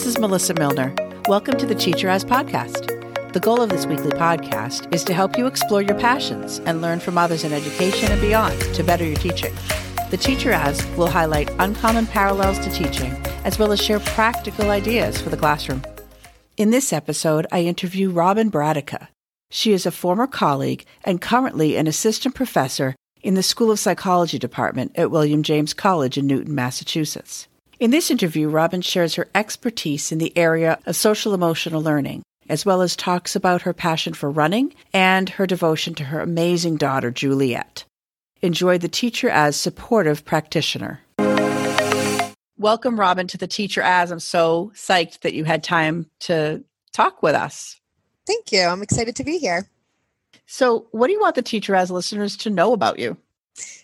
This is Melissa Milner. Welcome to the Teacher As podcast. The goal of this weekly podcast is to help you explore your passions and learn from others in education and beyond to better your teaching. The Teacher As will highlight uncommon parallels to teaching as well as share practical ideas for the classroom. In this episode, I interview Robyn Bratica. She is a former colleague and currently an assistant professor in the School of Psychology Department at William James College in Newton, Massachusetts. In this interview, Robyn shares her expertise in the area of social emotional learning, as well as talks about her passion for running and her devotion to her amazing daughter, Juliet. Enjoy the teacher as supportive practitioner. Welcome, Robyn, to the Teacher As. I'm so psyched that you had time to talk with us. Thank you. I'm excited to be here. So, what do you want the Teacher As listeners to know about you?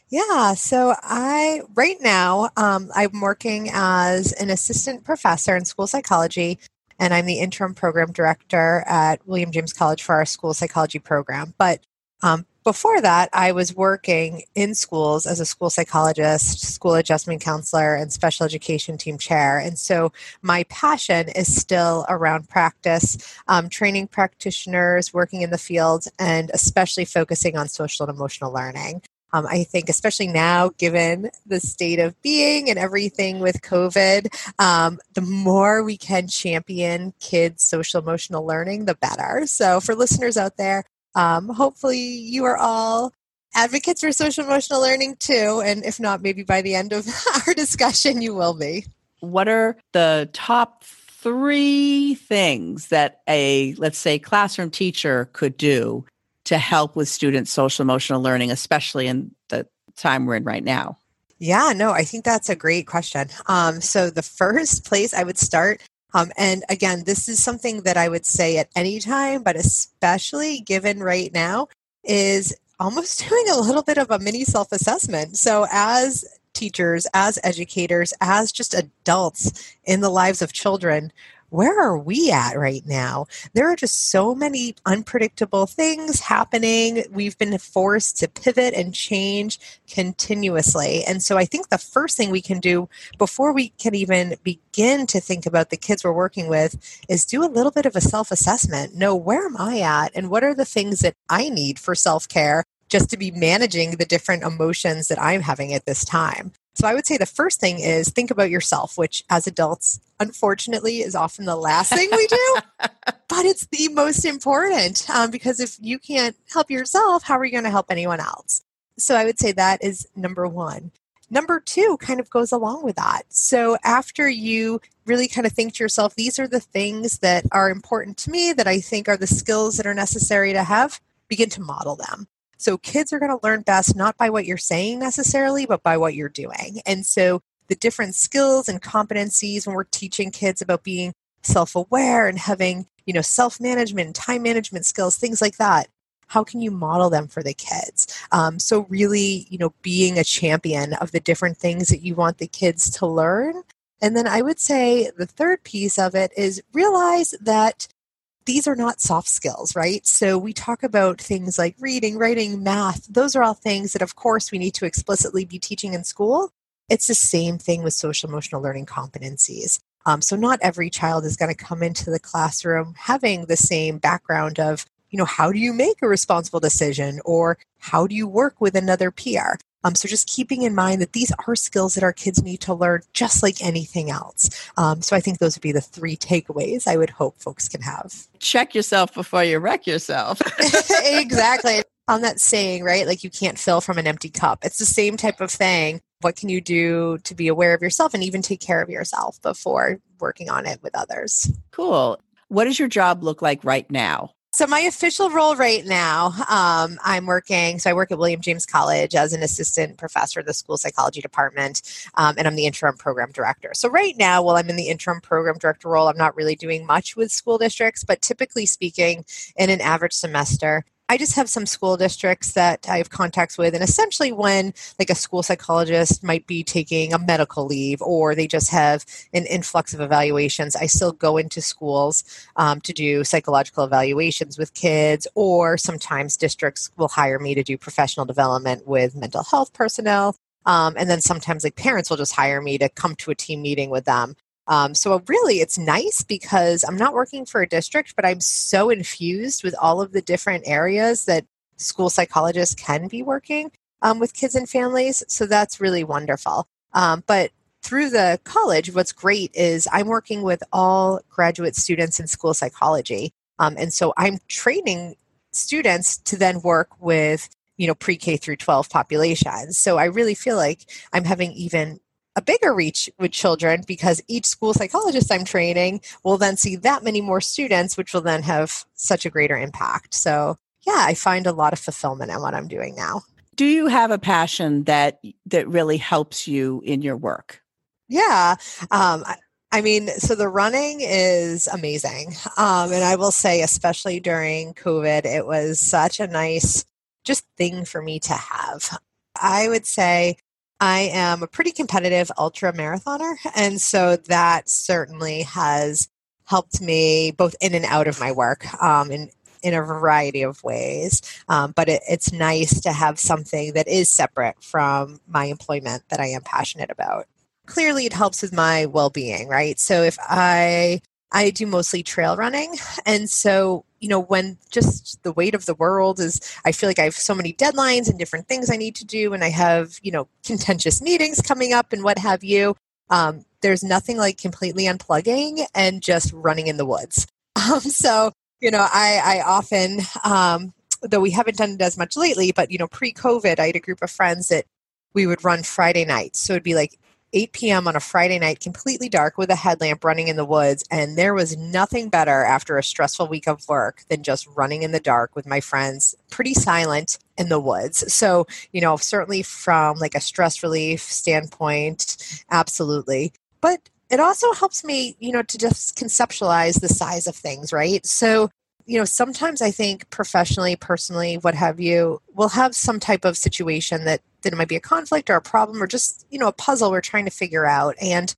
Yeah, so I right now um, I'm working as an assistant professor in school psychology, and I'm the interim program director at William James College for our school psychology program. But um, before that, I was working in schools as a school psychologist, school adjustment counselor, and special education team chair. And so my passion is still around practice, um, training practitioners, working in the field, and especially focusing on social and emotional learning. Um, I think, especially now, given the state of being and everything with COVID, um, the more we can champion kids' social emotional learning, the better. So, for listeners out there, um, hopefully you are all advocates for social emotional learning too. And if not, maybe by the end of our discussion, you will be. What are the top three things that a, let's say, classroom teacher could do to help with students' social emotional learning, especially in the time we're in right now? Yeah, no, I think that's a great question. Um, so, the first place I would start, um, and again, this is something that I would say at any time, but especially given right now, is almost doing a little bit of a mini self assessment. So, as teachers, as educators, as just adults in the lives of children, where are we at right now? There are just so many unpredictable things happening. We've been forced to pivot and change continuously. And so I think the first thing we can do before we can even begin to think about the kids we're working with is do a little bit of a self assessment. Know where am I at and what are the things that I need for self care just to be managing the different emotions that I'm having at this time. So I would say the first thing is think about yourself, which as adults, unfortunately, is often the last thing we do, but it's the most important um, because if you can't help yourself, how are you going to help anyone else? So I would say that is number one. Number two kind of goes along with that. So after you really kind of think to yourself, these are the things that are important to me, that I think are the skills that are necessary to have, begin to model them. So kids are going to learn best not by what you're saying necessarily, but by what you're doing. And so the different skills and competencies when we're teaching kids about being self-aware and having, you know, self-management, time management skills, things like that. How can you model them for the kids? Um, so really, you know, being a champion of the different things that you want the kids to learn. And then I would say the third piece of it is realize that these are not soft skills, right? So we talk about things like reading, writing, math. Those are all things that, of course, we need to explicitly be teaching in school. It's the same thing with social emotional learning competencies. Um, so not every child is going to come into the classroom having the same background of, you know, how do you make a responsible decision or how do you work with another peer? Um, so just keeping in mind that these are skills that our kids need to learn just like anything else. Um, so I think those would be the three takeaways I would hope folks can have. Check yourself before you wreck yourself. exactly. On that saying, right? Like you can't fill from an empty cup. It's the same type of thing. What can you do to be aware of yourself and even take care of yourself before working on it with others? Cool. What does your job look like right now? So my official role right now, um, I'm working. So I work at William James College as an assistant professor of the school psychology department, um, and I'm the interim program director. So right now, while I'm in the interim program director role, I'm not really doing much with school districts. But typically speaking, in an average semester, I just have some school districts that I have contacts with, and essentially, when like a school psychologist might be taking a medical leave or they just have an influx of evaluations, I still go into schools um, to do psychological evaluations with kids, or sometimes districts will hire me to do professional development with mental health personnel. Um, and then sometimes, like parents will just hire me to come to a team meeting with them Um, so really, it's nice because I'm not working for a district, but I'm so infused with all of the different areas that school psychologists can be working um, with kids and families. So that's really wonderful. Um, but through the college, what's great is I'm working with all graduate students in school psychology. Um, and so I'm training students to then work with you know pre-k through 12 populations so i really feel like i'm having even a bigger reach with children because each school psychologist i'm training will then see that many more students which will then have such a greater impact so yeah i find a lot of fulfillment in what i'm doing now do you have a passion that that really helps you in your work yeah um, I mean, so the running is amazing. Um, and I will say, especially during COVID, it was such a nice just thing for me to have. I would say I am a pretty competitive ultra marathoner. And so that certainly has helped me both in and out of my work um, in, in a variety of ways. Um, but it, it's nice to have something that is separate from my employment that I am passionate about clearly it helps with my well-being right so if i i do mostly trail running and so you know when just the weight of the world is i feel like i have so many deadlines and different things i need to do and i have you know contentious meetings coming up and what have you um, there's nothing like completely unplugging and just running in the woods. Um, so you know i i often um, though we haven't done it as much lately but you know pre-covid i had a group of friends that we would run friday nights. So it'd be like 8 p.m. on a Friday night, completely dark with a headlamp running in the woods. And there was nothing better after a stressful week of work than just running in the dark with my friends, pretty silent in the woods. So, you know, certainly from like a stress relief standpoint, absolutely. But it also helps me, you know, to just conceptualize the size of things, right? So, you know, sometimes I think professionally, personally, what have you, we'll have some type of situation that, that it might be a conflict or a problem or just, you know, a puzzle we're trying to figure out. And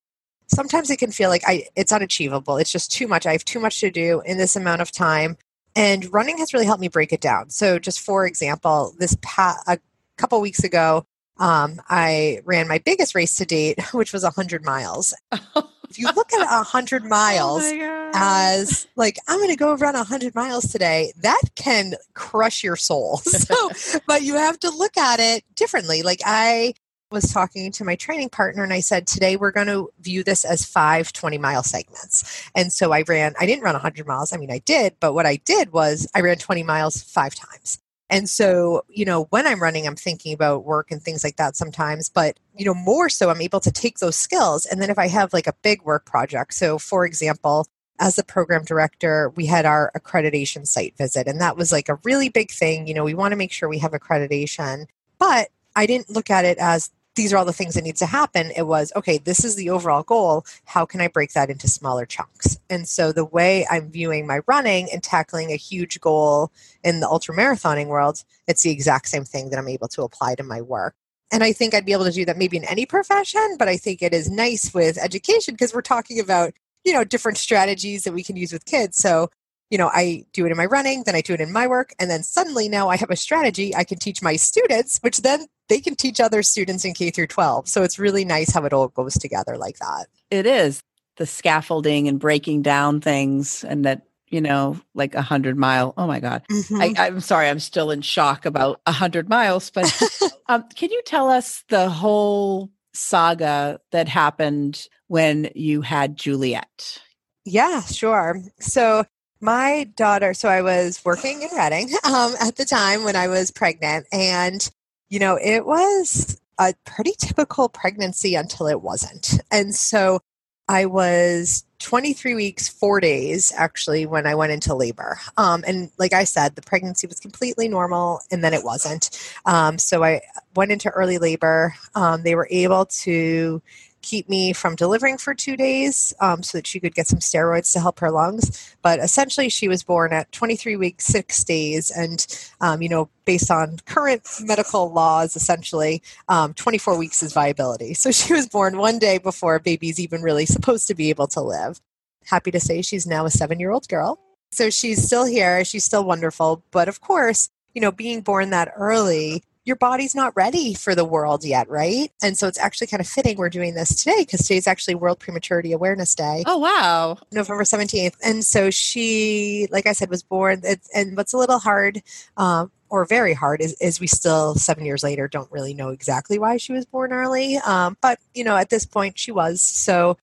sometimes it can feel like I, it's unachievable. It's just too much. I have too much to do in this amount of time. And running has really helped me break it down. So, just for example, this past, a couple weeks ago, um, I ran my biggest race to date, which was 100 miles. if you look at 100 miles oh as like, I'm going to go run 100 miles today, that can crush your soul. So, but you have to look at it differently. Like, I was talking to my training partner and I said, today we're going to view this as five 20 mile segments. And so I ran, I didn't run 100 miles. I mean, I did, but what I did was I ran 20 miles five times. And so, you know, when I'm running, I'm thinking about work and things like that sometimes, but, you know, more so I'm able to take those skills. And then if I have like a big work project, so for example, as the program director, we had our accreditation site visit, and that was like a really big thing. You know, we want to make sure we have accreditation, but I didn't look at it as these are all the things that need to happen. It was, okay, this is the overall goal. How can I break that into smaller chunks? And so the way I'm viewing my running and tackling a huge goal in the ultra marathoning world, it's the exact same thing that I'm able to apply to my work. And I think I'd be able to do that maybe in any profession, but I think it is nice with education because we're talking about, you know, different strategies that we can use with kids. So you know, I do it in my running, then I do it in my work, and then suddenly now I have a strategy I can teach my students, which then they can teach other students in K through 12. So it's really nice how it all goes together like that. It is the scaffolding and breaking down things, and that you know, like a hundred mile. Oh my God. Mm-hmm. I, am sorry, I'm still in shock about a hundred miles, but um, can you tell us the whole saga that happened when you had Juliet? Yeah, sure. So my daughter, so I was working in Reading um, at the time when I was pregnant, and you know, it was a pretty typical pregnancy until it wasn't. And so I was 23 weeks, four days actually, when I went into labor. Um, and like I said, the pregnancy was completely normal and then it wasn't. Um, so I went into early labor. Um, they were able to keep me from delivering for two days um, so that she could get some steroids to help her lungs. But essentially, she was born at 23 weeks, six days. And, um, you know, based on current medical laws, essentially, um, 24 weeks is viability. So she was born one day before a baby's even really supposed to be able to live. Happy to say she's now a seven year old girl. So she's still here. She's still wonderful. But of course, you know, being born that early, your body's not ready for the world yet, right? And so it's actually kind of fitting we're doing this today because today's actually World Prematurity Awareness Day. Oh, wow. November 17th. And so she, like I said, was born. And what's a little hard um, or very hard is, is we still, seven years later, don't really know exactly why she was born early. Um, but, you know, at this point she was. So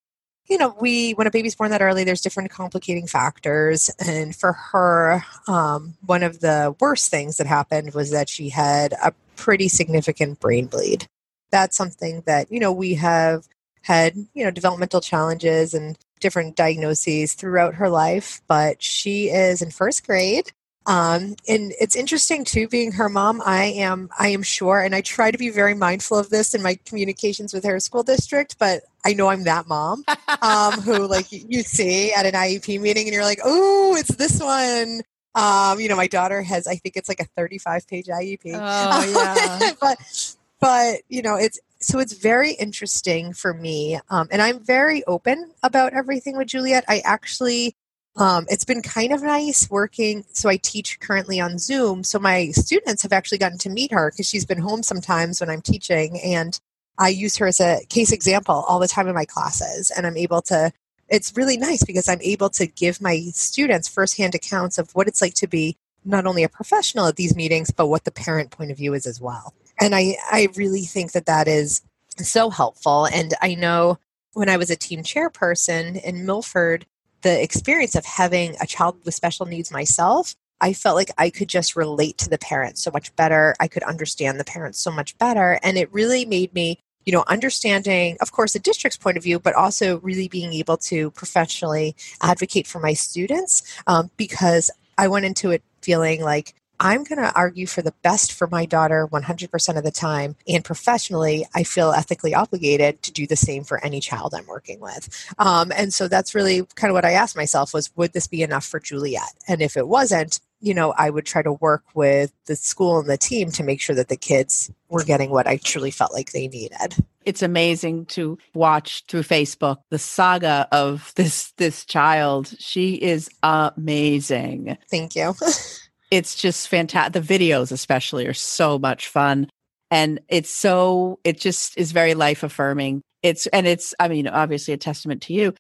you know, we when a baby's born that early, there's different complicating factors. And for her, um, one of the worst things that happened was that she had a pretty significant brain bleed. That's something that you know we have had you know developmental challenges and different diagnoses throughout her life. But she is in first grade um, and it's interesting too, being her mom. I am, I am sure, and I try to be very mindful of this in my communications with her school district. But I know I'm that mom um, who, like, you see at an IEP meeting, and you're like, "Oh, it's this one." Um, you know, my daughter has, I think it's like a 35 page IEP. Oh, yeah. but, but you know, it's so it's very interesting for me, um, and I'm very open about everything with Juliet. I actually um, it's been kind of nice working. So I teach currently on Zoom. So my students have actually gotten to meet her because she's been home sometimes when I'm teaching. And I use her as a case example all the time in my classes. And I'm able to, it's really nice because I'm able to give my students firsthand accounts of what it's like to be not only a professional at these meetings, but what the parent point of view is as well. And I, I really think that that is so helpful. And I know when I was a team chairperson in Milford, the experience of having a child with special needs myself, I felt like I could just relate to the parents so much better. I could understand the parents so much better. And it really made me, you know, understanding, of course, the district's point of view, but also really being able to professionally advocate for my students um, because I went into it feeling like I'm going to argue for the best for my daughter 100% of the time. And professionally, I feel ethically obligated to do the same for any child I'm working with. Um, and so that's really kind of what I asked myself was, would this be enough for Juliet? And if it wasn't, you know, I would try to work with the school and the team to make sure that the kids were getting what I truly felt like they needed. It's amazing to watch through Facebook the saga of this this child. She is amazing. Thank you. it's just fantastic. The videos, especially, are so much fun. And it's so, it just is very life affirming. It's, and it's, I mean, obviously a testament to you.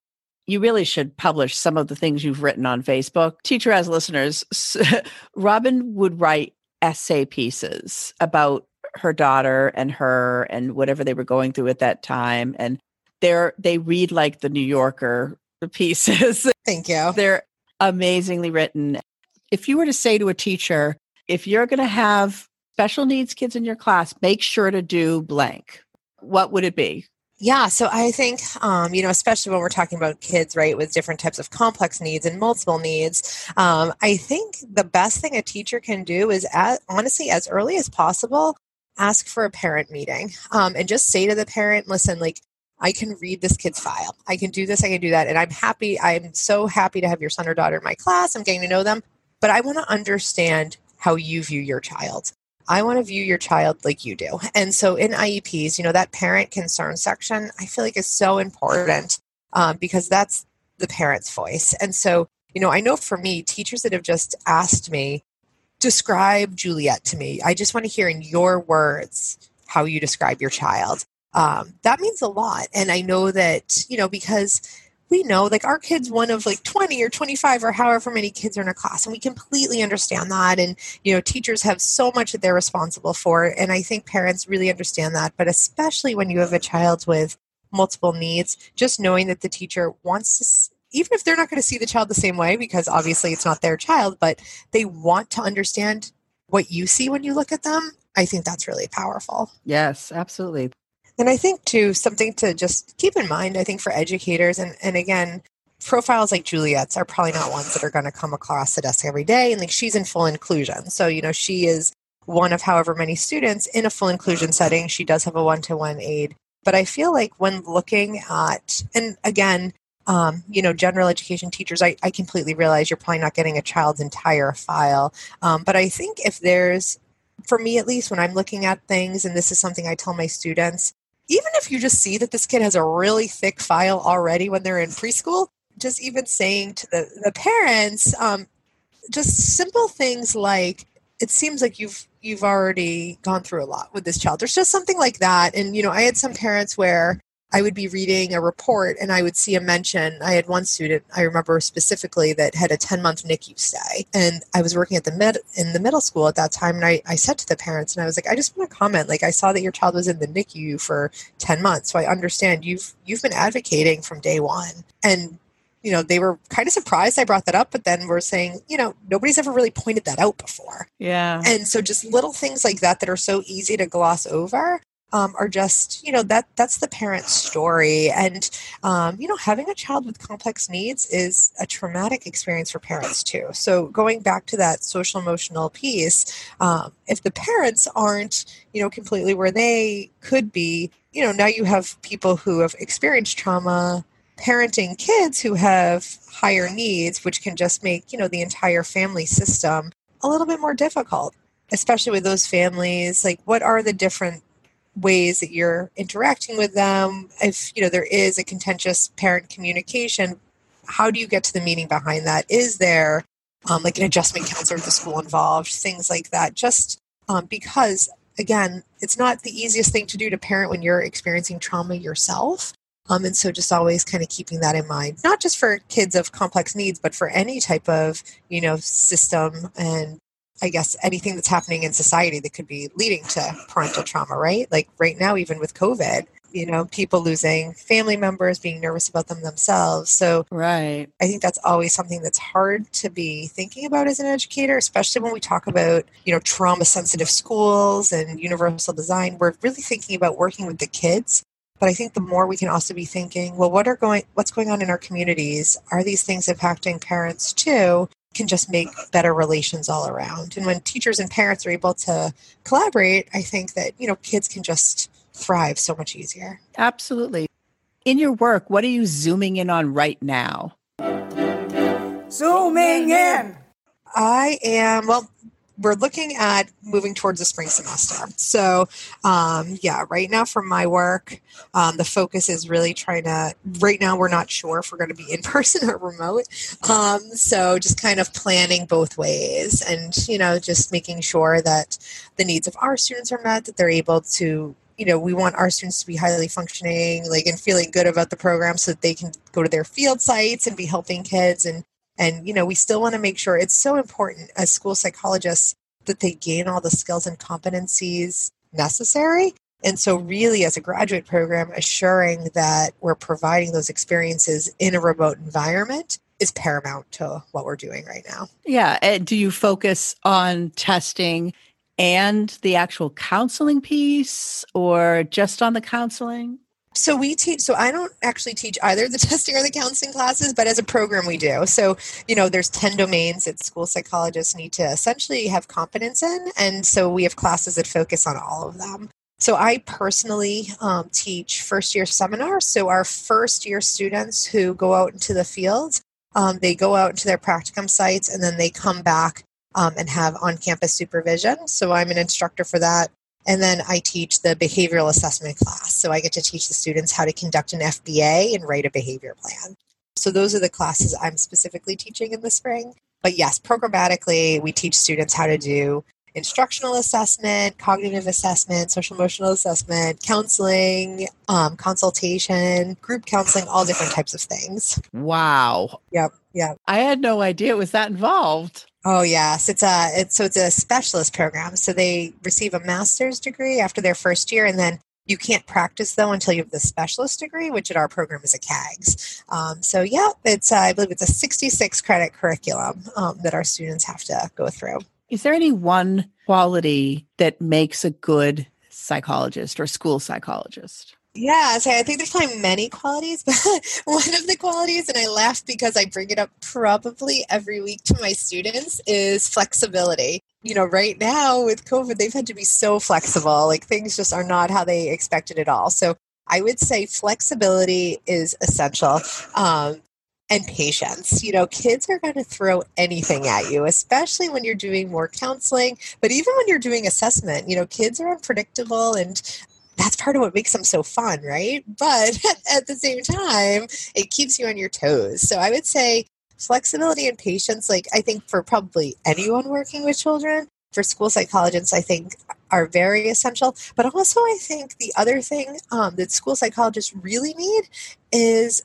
You really should publish some of the things you've written on Facebook. Teacher as listeners, Robyn would write essay pieces about her daughter and her and whatever they were going through at that time. And they're, they read like the New Yorker pieces. Thank you. They're amazingly written if you were to say to a teacher, if you're going to have special needs kids in your class, make sure to do blank, what would it be? Yeah, so I think, um, you know, especially when we're talking about kids, right, with different types of complex needs and multiple needs, um, I think the best thing a teacher can do is, at, honestly, as early as possible, ask for a parent meeting um, and just say to the parent, listen, like, I can read this kid's file. I can do this, I can do that. And I'm happy, I'm so happy to have your son or daughter in my class. I'm getting to know them but I want to understand how you view your child. I want to view your child like you do. And so in IEPs, you know, that parent concern section, I feel like is so important um, because that's the parent's voice. And so, you know, I know for me, teachers that have just asked me, describe Juliet to me. I just want to hear in your words how you describe your child. Um, that means a lot. And I know that, you know, because we know like our kids one of like 20 or 25 or however many kids are in a class and we completely understand that and you know teachers have so much that they're responsible for and i think parents really understand that but especially when you have a child with multiple needs just knowing that the teacher wants to even if they're not going to see the child the same way because obviously it's not their child but they want to understand what you see when you look at them i think that's really powerful. Yes absolutely and I think, too, something to just keep in mind, I think, for educators, and, and again, profiles like Juliet's are probably not ones that are going to come across the desk every day. And like she's in full inclusion. So, you know, she is one of however many students in a full inclusion setting. She does have a one to one aid. But I feel like when looking at, and again, um, you know, general education teachers, I, I completely realize you're probably not getting a child's entire file. Um, but I think if there's, for me at least, when I'm looking at things, and this is something I tell my students, even if you just see that this kid has a really thick file already when they're in preschool, just even saying to the, the parents, um, just simple things like, it seems like you've you've already gone through a lot with this child. There's just something like that. And you know, I had some parents where I would be reading a report and I would see a mention. I had one student I remember specifically that had a 10 month NICU stay. And I was working at the mid in the middle school at that time. And I, I said to the parents and I was like, I just want to comment. Like I saw that your child was in the NICU for 10 months. So I understand you've you've been advocating from day one. And you know, they were kind of surprised I brought that up, but then we're saying, you know, nobody's ever really pointed that out before. Yeah. And so just little things like that that are so easy to gloss over um, are just you know that that's the parent's story. And um, you know having a child with complex needs is a traumatic experience for parents too. So going back to that social emotional piece um, if the parents aren't you know completely where they could be you know now you have people who have experienced trauma parenting kids who have higher needs which can just make you know the entire family system a little bit more difficult especially with those families. Like what are the different ways that you're interacting with them. If you know there is a contentious parent communication how do you get to the meaning behind that? Is there um, like an adjustment counselor at the school involved? Things like that. Just um, because again it's not the easiest thing to do to parent when you're experiencing trauma yourself. Um, and so just always kind of keeping that in mind. Not just for kids of complex needs but for any type of you know system and I guess anything that's happening in society that could be leading to parental trauma, right? Like right now, even with COVID, you know, people losing family members, being nervous about them themselves. So, right. I think that's always something that's hard to be thinking about as an educator, especially when we talk about, you know, trauma sensitive schools and universal design. We're really thinking about working with the kids. But I think the more we can also be thinking, well, what are going, what's going on in our communities? Are these things impacting parents too? Can just make better relations all around. And when teachers and parents are able to collaborate, I think that, you know, kids can just thrive so much easier. Absolutely. In your work, what are you zooming in on right now? Zooming in. I am, well, we're looking at moving towards the spring semester. So, um, yeah, right now for my work, um, the focus is really trying to. Right now, we're not sure if we're going to be in person or remote. Um, so, just kind of planning both ways, and you know, just making sure that the needs of our students are met, that they're able to you know, we want our students to be highly functioning, like, and feeling good about the program so that they can go to their field sites and be helping kids and and, you know, we still want to make sure it's so important as school psychologists that they gain all the skills and competencies necessary. And so, really, as a graduate program, assuring that we're providing those experiences in a remote environment is paramount to what we're doing right now. Yeah. And do you focus on testing and the actual counseling piece or just on the counseling? So we teach. So I don't actually teach either the testing or the counseling classes, but as a program we do. So you know, there's ten domains that school psychologists need to essentially have competence in, and so we have classes that focus on all of them. So I personally um, teach first year seminars. So our first year students who go out into the field, um, they go out into their practicum sites, and then they come back um, and have on campus supervision. So I'm an instructor for that. And then I teach the behavioral assessment class. So I get to teach the students how to conduct an FBA and write a behavior plan. So those are the classes I'm specifically teaching in the spring. But yes, programmatically, we teach students how to do instructional assessment, cognitive assessment, social emotional assessment, counseling, um, consultation, group counseling, all different types of things. Wow. Yep. Yep. I had no idea it was that involved. Oh yes, it's a it's, so it's a specialist program. So they receive a master's degree after their first year, and then you can't practice though until you have the specialist degree, which at our program is a CAGS. Um, so yeah, it's uh, I believe it's a 66 credit curriculum um, that our students have to go through. Is there any one quality that makes a good psychologist or school psychologist? Yeah, so I think there's probably many qualities, but one of the qualities, and I laugh because I bring it up probably every week to my students, is flexibility. You know, right now with COVID, they've had to be so flexible. Like things just are not how they expected at all. So I would say flexibility is essential. Um, and patience. You know, kids are going to throw anything at you, especially when you're doing more counseling, but even when you're doing assessment, you know, kids are unpredictable and that's part of what makes them so fun, right? But at the same time, it keeps you on your toes. So I would say flexibility and patience, like I think for probably anyone working with children, for school psychologists, I think, are very essential. But also, I think the other thing um, that school psychologists really need is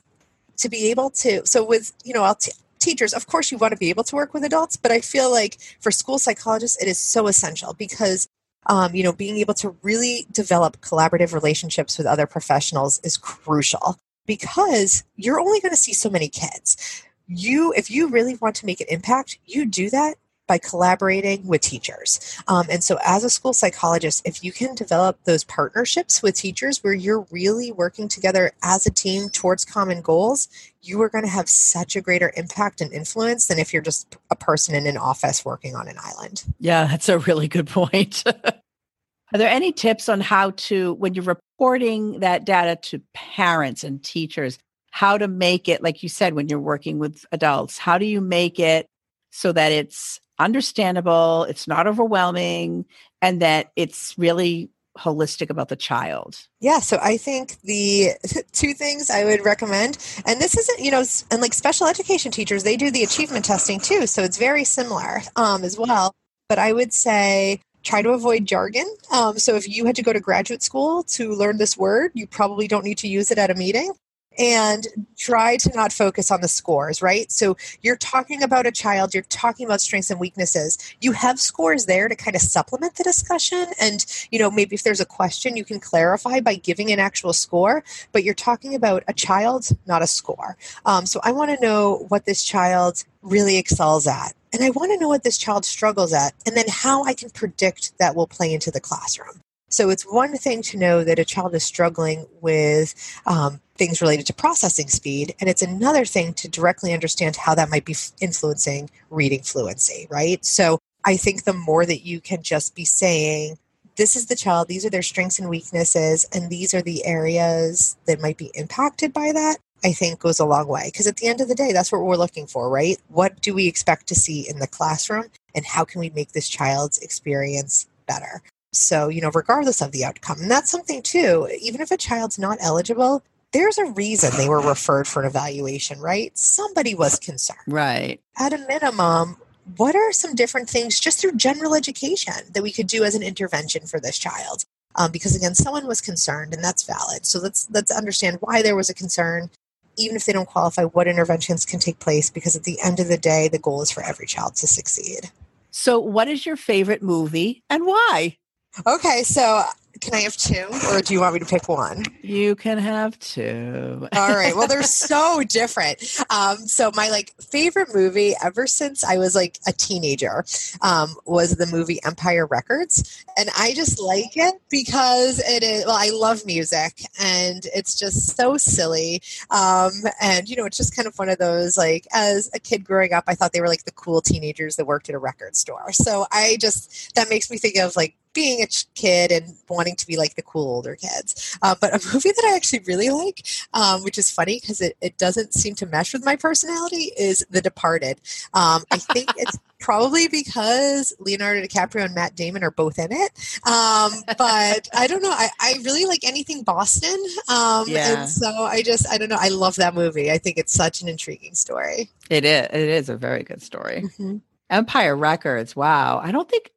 to be able to. So, with, you know, I'll t- teachers, of course, you want to be able to work with adults, but I feel like for school psychologists, it is so essential because um, you know, being able to really develop collaborative relationships with other professionals is crucial because you're only going to see so many kids. You, if you really want to make an impact, you do that by collaborating with teachers. Um, and so, as a school psychologist, if you can develop those partnerships with teachers where you're really working together as a team towards common goals, you are going to have such a greater impact and influence than if you're just a person in an office working on an island. Yeah, that's a really good point. Are there any tips on how to, when you're reporting that data to parents and teachers, how to make it, like you said, when you're working with adults, how do you make it so that it's understandable, it's not overwhelming, and that it's really holistic about the child? Yeah, so I think the two things I would recommend, and this isn't, you know, and like special education teachers, they do the achievement testing too, so it's very similar um, as well. But I would say try to avoid jargon. Um, so if you had to go to graduate school to learn this word, you probably don't need to use it at a meeting and try to not focus on the scores, right? So you're talking about a child, you're talking about strengths and weaknesses. You have scores there to kind of supplement the discussion. And, you know, maybe if there's a question, you can clarify by giving an actual score, but you're talking about a child, not a score. Um, so I want to know what this child really excels at. And I want to know what this child struggles at, and then how I can predict that will play into the classroom. So it's one thing to know that a child is struggling with um, things related to processing speed, and it's another thing to directly understand how that might be influencing reading fluency, right? So I think the more that you can just be saying, this is the child, these are their strengths and weaknesses, and these are the areas that might be impacted by that, I think goes a long way. Because at the end of the day, that's what we're looking for, right? What do we expect to see in the classroom, and how can we make this child's experience better? So, you know, regardless of the outcome. And that's something too, even if a child's not eligible, there's a reason they were referred for an evaluation, right? Somebody was concerned. Right. At a minimum, what are some different things just through general education that we could do as an intervention for this child? Um, because again, someone was concerned, and that's valid. So let's let's understand why there was a concern, even if they don't qualify. What interventions can take place? Because at the end of the day, the goal is for every child to succeed. So, what is your favorite movie and why? Okay, so can I have two, or do you want me to pick one? You can have two. All right. Well, they're so different. Um, so my like favorite movie ever since I was like a teenager um, was the movie Empire Records, and I just like it because it is. Well, I love music, and it's just so silly. Um, and you know, it's just kind of one of those like as a kid growing up, I thought they were like the cool teenagers that worked at a record store. So I just that makes me think of like being a kid and wanting to be like the cool older kids. Uh, but a movie that I actually really like, um, which is funny because it, it doesn't seem to mesh with my personality, is The Departed. Um, I think it's probably because Leonardo DiCaprio and Matt Damon are both in it. Um, but I don't know. I, I really like anything Boston. Um, yeah. And so I just, I don't know. I love that movie. I think it's such an intriguing story. It is. It is a very good story. Mm-hmm. Empire Records. Wow. I don't think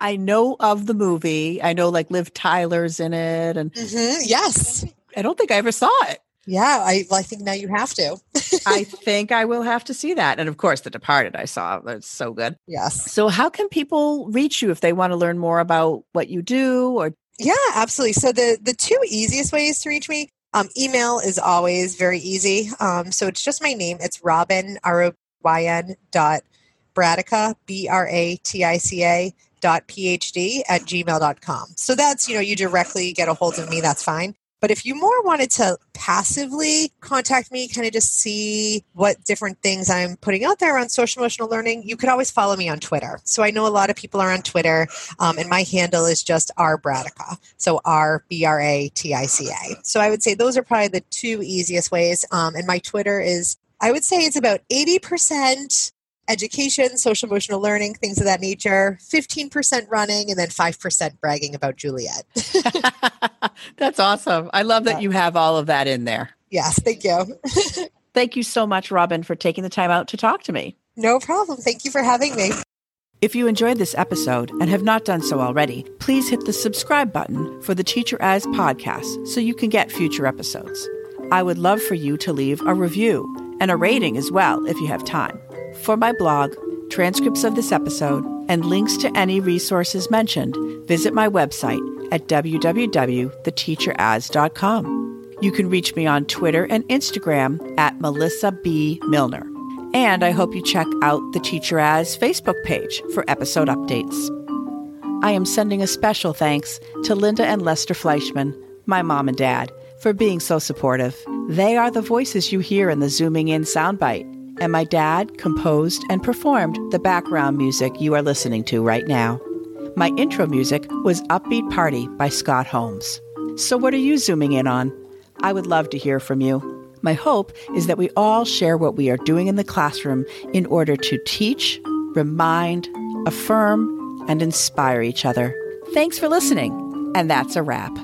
I know of the movie. I know like Liv Tyler's in it, and mm-hmm. yes, I don't think I ever saw it. Yeah, I, I think now you have to. I think I will have to see that, and of course, The Departed. I saw it's so good. Yes. So, how can people reach you if they want to learn more about what you do? Or yeah, absolutely. So the the two easiest ways to reach me. Um, email is always very easy. Um, so it's just my name. It's Robyn R O Y N dot Bratica B R A T I C A phd at gmail.com. So that's, you know, you directly get a hold of me, that's fine. But if you more wanted to passively contact me, kind of just see what different things I'm putting out there on social emotional learning, you could always follow me on Twitter. So I know a lot of people are on Twitter, um, and my handle is just R Bratica. So R B R A T I C A. So I would say those are probably the two easiest ways. Um, and my Twitter is, I would say it's about 80% education, social emotional learning, things of that nature, 15% running, and then 5% bragging about Juliet. That's awesome. I love that you have all of that in there. Yes, thank you. thank you so much, Robyn, for taking the time out to talk to me. No problem. Thank you for having me. If you enjoyed this episode and have not done so already, please hit the subscribe button for the Teacher As podcast so you can get future episodes. I would love for you to leave a review and a rating as well if you have time. For my blog, transcripts of this episode, and links to any resources mentioned, visit my website at www.theteacheras.com. You can reach me on Twitter and Instagram at Melissa B. Milner. And I hope you check out the Teacher As Facebook page for episode updates. I am sending a special thanks to Linda and Lester Fleischman, my mom and dad, for being so supportive. They are the voices you hear in the Zooming In soundbite, and my dad composed and performed the background music you are listening to right now. My intro music was Upbeat Party by Scott Holmes. So, what are you zooming in on? I would love to hear from you. My hope is that we all share what we are doing in the classroom in order to teach, remind, affirm, and inspire each other. Thanks for listening, and that's a wrap.